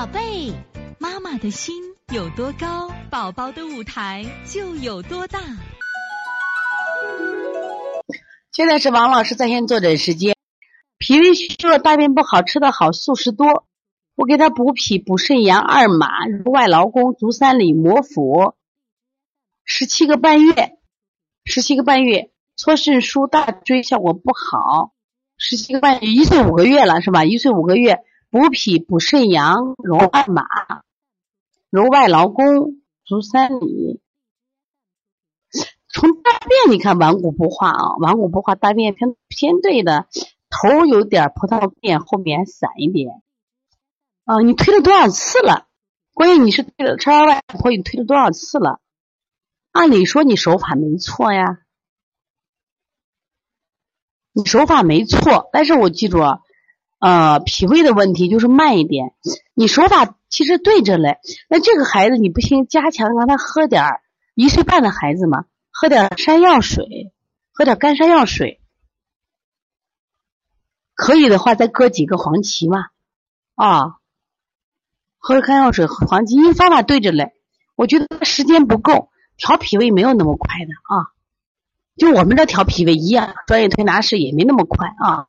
宝贝，妈妈的心有多高，宝宝的舞台就有多大。现在是王老师在线坐诊时间。脾胃虚弱，大便不好，吃的好，素食多。我给他补脾、补肾阳、二马、外劳宫、足三里、摩腹，十七个半月，十七个半月搓肾腧、大椎效果不好。十七个半月，一岁五个月了是吧？一岁五个月，补脾、补肾阳、揉二马、揉外劳宫、足三里。从大便你看顽固不化啊，顽固不化，大便偏偏对的。头有点葡萄便，后面散一点。啊，你推了多少次了？关键你是推了超外婆，你推了多少次了？按理说你手法没错呀，你手法没错，但是我记住啊，呃，脾胃的问题就是慢一点。你手法其实对着嘞，那这个孩子你不行，加强让他喝点一岁半的孩子嘛，喝点山药水，喝点干山药水。可以的话，再搁几个黄芪嘛，啊，喝干药水、黄芪，因为方法对着嘞。我觉得时间不够，调脾胃没有那么快的啊。就我们这调脾胃一样，专业推拿师也没那么快啊。